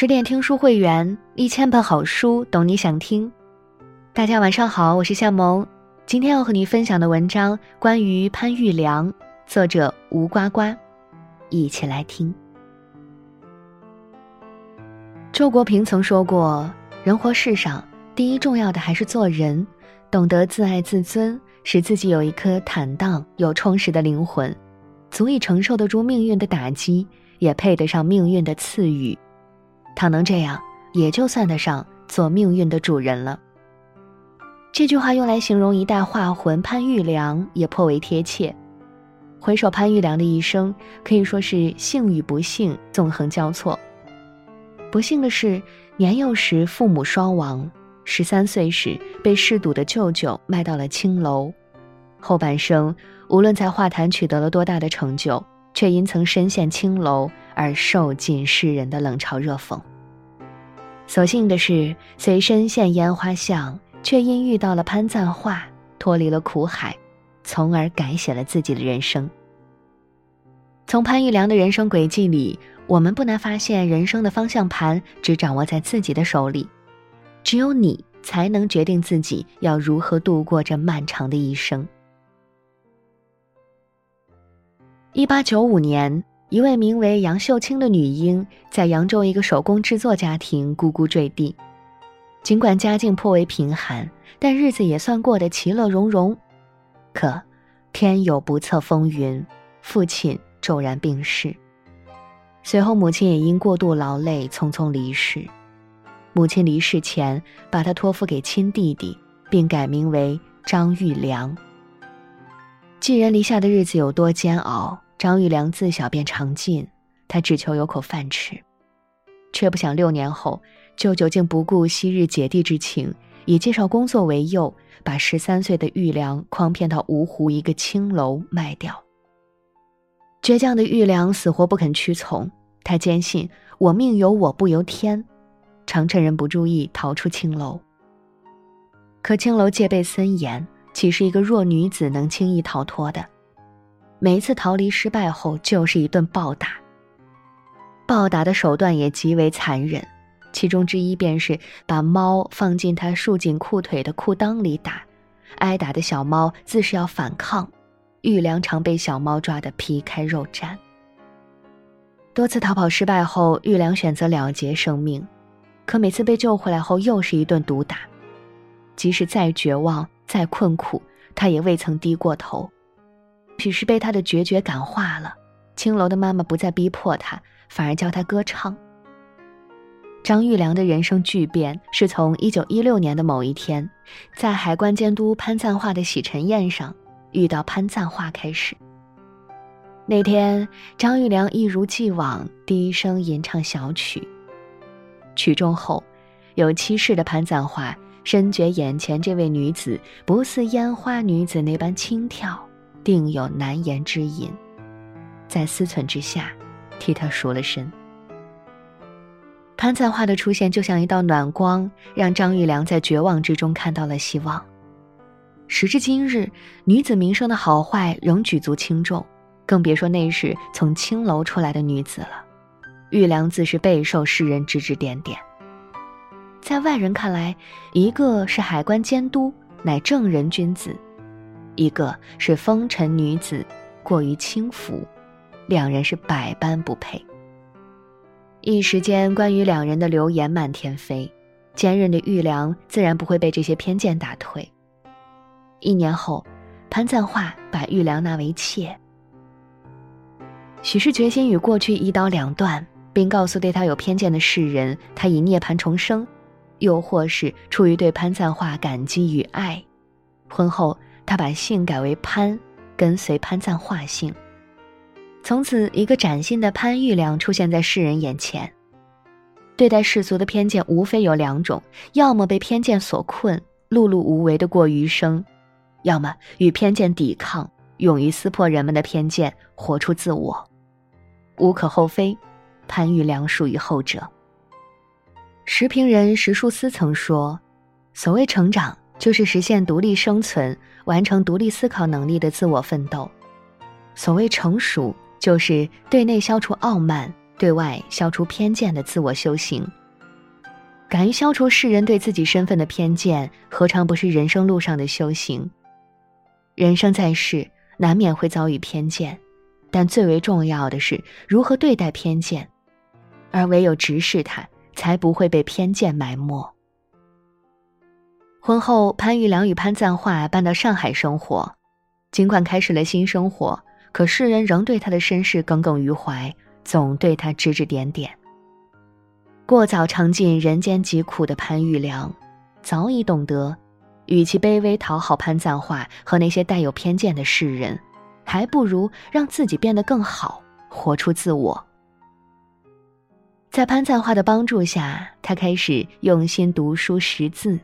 十点听书会员，一千本好书，懂你想听。大家晚上好，我是夏萌。今天要和你分享的文章关于潘玉良，作者吴呱呱，一起来听。周国平曾说过：“人活世上，第一重要的还是做人，懂得自爱自尊，使自己有一颗坦荡又充实的灵魂，足以承受得住命运的打击，也配得上命运的赐予。”倘能这样，也就算得上做命运的主人了。这句话用来形容一代画魂潘玉良，也颇为贴切。回首潘玉良的一生，可以说是幸与不幸纵横交错。不幸的是，年幼时父母双亡，十三岁时被嗜赌的舅舅卖到了青楼。后半生，无论在画坛取得了多大的成就，却因曾身陷青楼。而受尽世人的冷嘲热讽。所幸的是，虽身陷烟花巷，却因遇到了潘赞化，脱离了苦海，从而改写了自己的人生。从潘玉良的人生轨迹里，我们不难发现，人生的方向盘只掌握在自己的手里，只有你才能决定自己要如何度过这漫长的一生。一八九五年。一位名为杨秀清的女婴，在扬州一个手工制作家庭咕咕坠地。尽管家境颇为贫寒，但日子也算过得其乐融融。可，天有不测风云，父亲骤然病逝。随后，母亲也因过度劳累匆匆离世。母亲离世前，把她托付给亲弟弟，并改名为张玉良。寄人篱下的日子有多煎熬？张玉良自小便尝尽，他只求有口饭吃，却不想六年后，舅舅竟不顾昔日姐弟之情，以介绍工作为诱，把十三岁的玉良诓骗到芜湖一个青楼卖掉。倔强的玉良死活不肯屈从，他坚信我命由我不由天，常趁人不注意逃出青楼。可青楼戒备森严，岂是一个弱女子能轻易逃脱的？每一次逃离失败后，就是一顿暴打。暴打的手段也极为残忍，其中之一便是把猫放进他束紧裤腿的裤裆里打。挨打的小猫自是要反抗，玉良常被小猫抓得皮开肉绽。多次逃跑失败后，玉良选择了结生命，可每次被救回来后，又是一顿毒打。即使再绝望、再困苦，他也未曾低过头。许是被他的决绝感化了，青楼的妈妈不再逼迫他，反而教他歌唱。张玉良的人生巨变是从一九一六年的某一天，在海关监督潘赞化的洗尘宴上遇到潘赞化开始。那天，张玉良一如既往低声吟唱小曲，曲终后，有妻室的潘赞化深觉眼前这位女子不似烟花女子那般轻佻。定有难言之隐，在思忖之下，替他赎了身。潘赞化的出现就像一道暖光，让张玉良在绝望之中看到了希望。时至今日，女子名声的好坏仍举足轻重，更别说那是从青楼出来的女子了。玉良自是备受世人指指点点，在外人看来，一个是海关监督，乃正人君子。一个是风尘女子，过于轻浮，两人是百般不配。一时间，关于两人的流言满天飞，坚韧的玉良自然不会被这些偏见打退。一年后，潘赞化把玉良纳为妾，许是决心与过去一刀两断，并告诉对他有偏见的世人，他已涅槃重生，又或是出于对潘赞化感激与爱，婚后。他把姓改为潘，跟随潘赞化姓。从此，一个崭新的潘玉良出现在世人眼前。对待世俗的偏见无非有两种：要么被偏见所困，碌碌无为的过余生；要么与偏见抵抗，勇于撕破人们的偏见，活出自我。无可厚非，潘玉良属于后者。时评人石树思曾说：“所谓成长。”就是实现独立生存、完成独立思考能力的自我奋斗。所谓成熟，就是对内消除傲慢，对外消除偏见的自我修行。敢于消除世人对自己身份的偏见，何尝不是人生路上的修行？人生在世，难免会遭遇偏见，但最为重要的是如何对待偏见，而唯有直视它，才不会被偏见埋没。婚后，潘玉良与潘赞化搬到上海生活，尽管开始了新生活，可世人仍对他的身世耿耿于怀，总对他指指点点。过早尝尽人间疾苦的潘玉良，早已懂得。与其卑微讨好潘赞化和那些带有偏见的世人，还不如让自己变得更好，活出自我。在潘赞化的帮助下，他开始用心读书识字。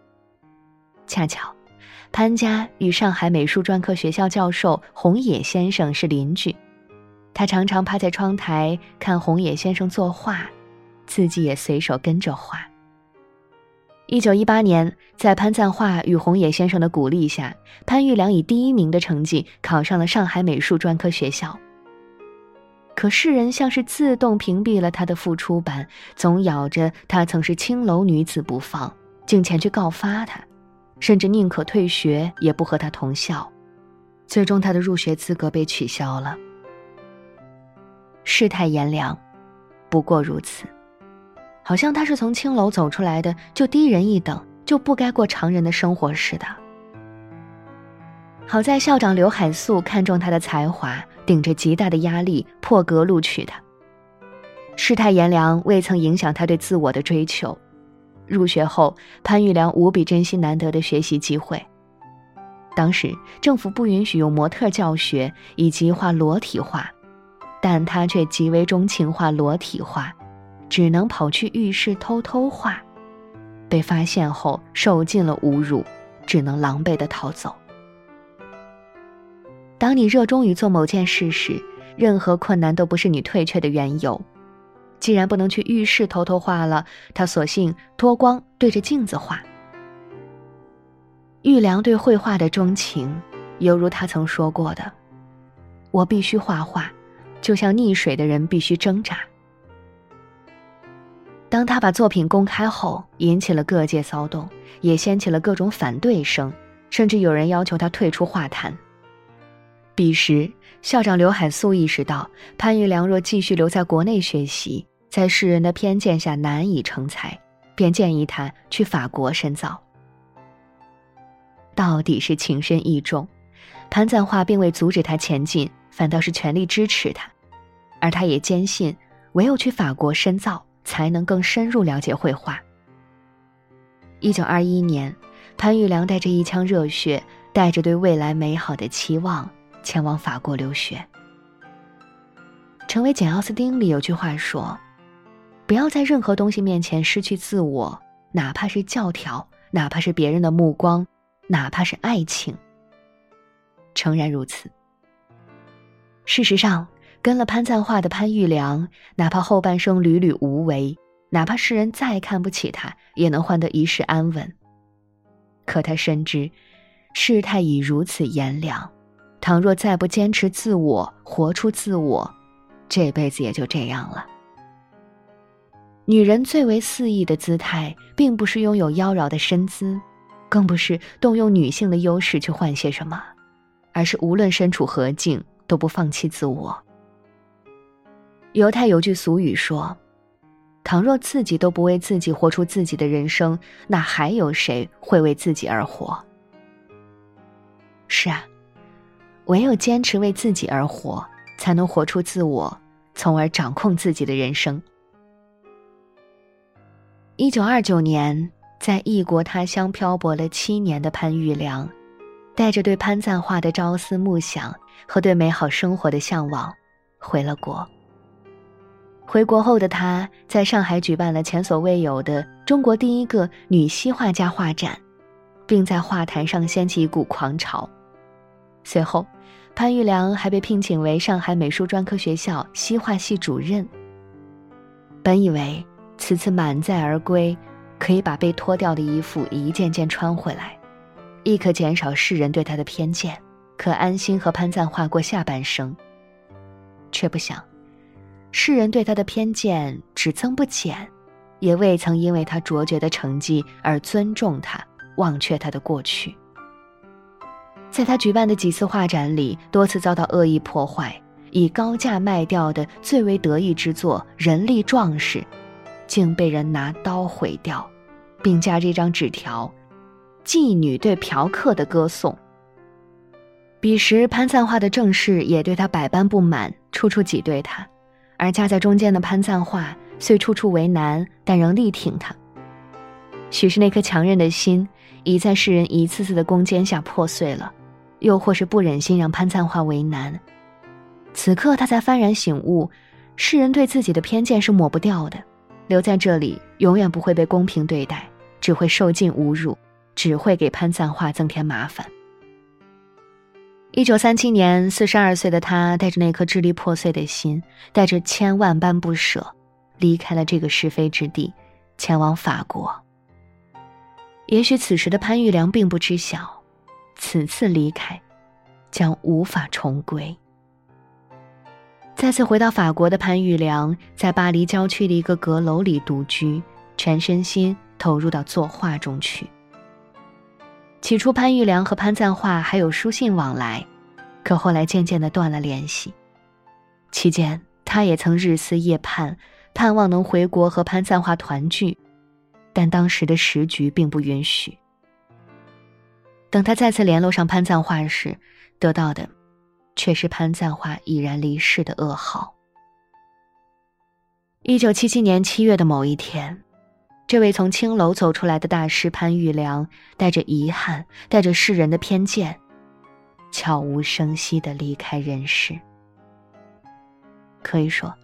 恰巧，潘家与上海美术专科学校教授洪野先生是邻居，他常常趴在窗台看洪野先生作画，自己也随手跟着画。一九一八年，在潘赞化与洪野先生的鼓励下，潘玉良以第一名的成绩考上了上海美术专科学校。可世人像是自动屏蔽了他的付出般，总咬着他曾是青楼女子不放，竟前去告发他，甚至宁可退学也不和他同校。最终，他的入学资格被取消了。世态炎凉，不过如此。好像他是从青楼走出来的，就低人一等，就不该过常人的生活似的。好在校长刘海粟看中他的才华，顶着极大的压力破格录取他。世态炎凉未曾影响他对自我的追求。入学后，潘玉良无比珍惜难得的学习机会。当时政府不允许用模特教学以及画裸体画，但他却极为钟情画裸体画。只能跑去浴室偷偷画，被发现后受尽了侮辱，只能狼狈的逃走。当你热衷于做某件事时，任何困难都不是你退却的缘由。既然不能去浴室偷偷画了，他索性脱光对着镜子画。玉良对绘画的钟情，犹如他曾说过的：“我必须画画，就像溺水的人必须挣扎。”当他把作品公开后，引起了各界骚动，也掀起了各种反对声，甚至有人要求他退出画坛。彼时，校长刘海粟意识到潘玉良若继续留在国内学习，在世人的偏见下难以成才，便建议他去法国深造。到底是情深意重，潘赞化并未阻止他前进，反倒是全力支持他，而他也坚信，唯有去法国深造。才能更深入了解绘画。一九二一年，潘玉良带着一腔热血，带着对未来美好的期望，前往法国留学。成为简·奥斯汀里有句话说：“不要在任何东西面前失去自我，哪怕是教条，哪怕是别人的目光，哪怕是爱情。”诚然如此。事实上。跟了潘赞化的潘玉良，哪怕后半生屡屡无为，哪怕世人再看不起他，也能换得一世安稳。可他深知，世态已如此炎凉，倘若再不坚持自我，活出自我，这辈子也就这样了。女人最为肆意的姿态，并不是拥有妖娆的身姿，更不是动用女性的优势去换些什么，而是无论身处何境，都不放弃自我。犹太有句俗语说：“倘若自己都不为自己活出自己的人生，那还有谁会为自己而活？”是啊，唯有坚持为自己而活，才能活出自我，从而掌控自己的人生。一九二九年，在异国他乡漂泊了七年的潘玉良，带着对潘赞化的朝思暮想和对美好生活的向往，回了国。回国后的他，在上海举办了前所未有的中国第一个女西画家画展，并在画坛上掀起一股狂潮。随后，潘玉良还被聘请为上海美术专科学校西画系主任。本以为此次满载而归，可以把被脱掉的衣服一件件穿回来，亦可减少世人对他的偏见，可安心和潘赞化过下半生。却不想。世人对他的偏见只增不减，也未曾因为他卓绝的成绩而尊重他、忘却他的过去。在他举办的几次画展里，多次遭到恶意破坏，以高价卖掉的最为得意之作《人力壮士》，竟被人拿刀毁掉，并加这张纸条：“妓女对嫖客的歌颂。”彼时，潘赞化的正室也对他百般不满，处处挤兑他，而夹在中间的潘赞化虽处处为难，但仍力挺他。许是那颗强韧的心，已在世人一次次的攻坚下破碎了，又或是不忍心让潘赞化为难。此刻，他才幡然醒悟：世人对自己的偏见是抹不掉的，留在这里永远不会被公平对待，只会受尽侮辱，只会给潘赞化增添麻烦。一九三七年，四十二岁的他带着那颗支离破碎的心，带着千万般不舍，离开了这个是非之地，前往法国。也许此时的潘玉良并不知晓，此次离开，将无法重归。再次回到法国的潘玉良，在巴黎郊区的一个阁楼里独居，全身心投入到作画中去。起初，潘玉良和潘赞化还有书信往来，可后来渐渐的断了联系。期间，他也曾日思夜盼，盼望能回国和潘赞化团聚，但当时的时局并不允许。等他再次联络上潘赞化时，得到的却是潘赞化已然离世的噩耗。一九七七年七月的某一天。这位从青楼走出来的大师潘玉良，带着遗憾，带着世人的偏见，悄无声息地离开人世。可以说，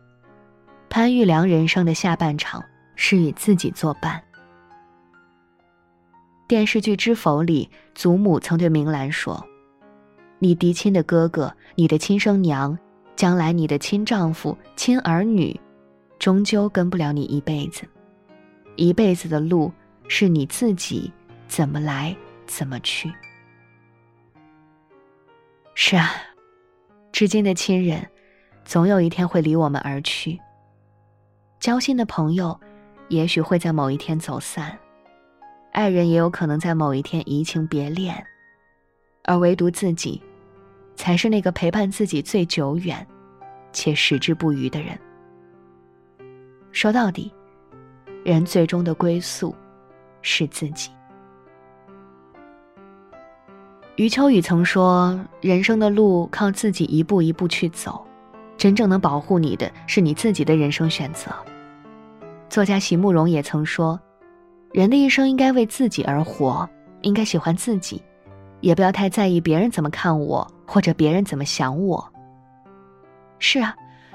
潘玉良人生的下半场是与自己作伴。电视剧《知否》里，祖母曾对明兰说：“你嫡亲的哥哥，你的亲生娘，将来你的亲丈夫、亲儿女，终究跟不了你一辈子。”一辈子的路是你自己怎么来怎么去。是啊，至今的亲人，总有一天会离我们而去。交心的朋友，也许会在某一天走散，爱人也有可能在某一天移情别恋，而唯独自己，才是那个陪伴自己最久远，且矢志不渝的人。说到底。人最终的归宿，是自己。余秋雨曾说：“人生的路靠自己一步一步去走，真正能保护你的是你自己的人生选择。”作家席慕容也曾说：“人的一生应该为自己而活，应该喜欢自己，也不要太在意别人怎么看我，或者别人怎么想我。”是啊，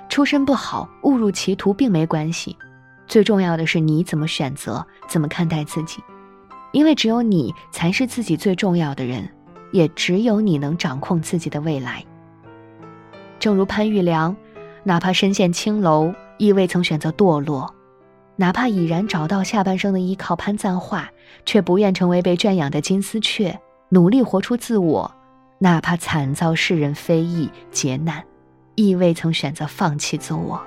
出身不好，误入歧途并没关系。最重要的是你怎么选择，怎么看待自己，因为只有你才是自己最重要的人，也只有你能掌控自己的未来。正如潘玉良，哪怕身陷青楼，亦未曾选择堕落；哪怕已然找到下半生的依靠潘赞化，却不愿成为被圈养的金丝雀，努力活出自我；哪怕惨遭世人非议劫难，亦未曾选择放弃自我。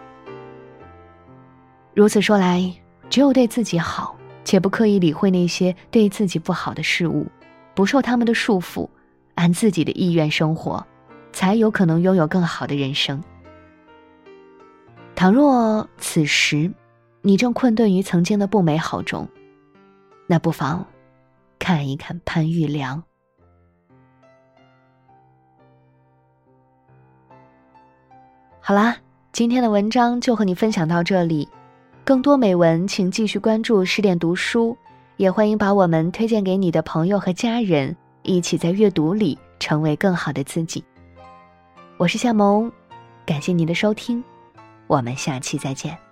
如此说来，只有对自己好，且不刻意理会那些对自己不好的事物，不受他们的束缚，按自己的意愿生活，才有可能拥有更好的人生。倘若此时，你正困顿于曾经的不美好中，那不妨看一看潘玉良。好啦，今天的文章就和你分享到这里。更多美文，请继续关注十点读书，也欢迎把我们推荐给你的朋友和家人，一起在阅读里成为更好的自己。我是夏萌，感谢您的收听，我们下期再见。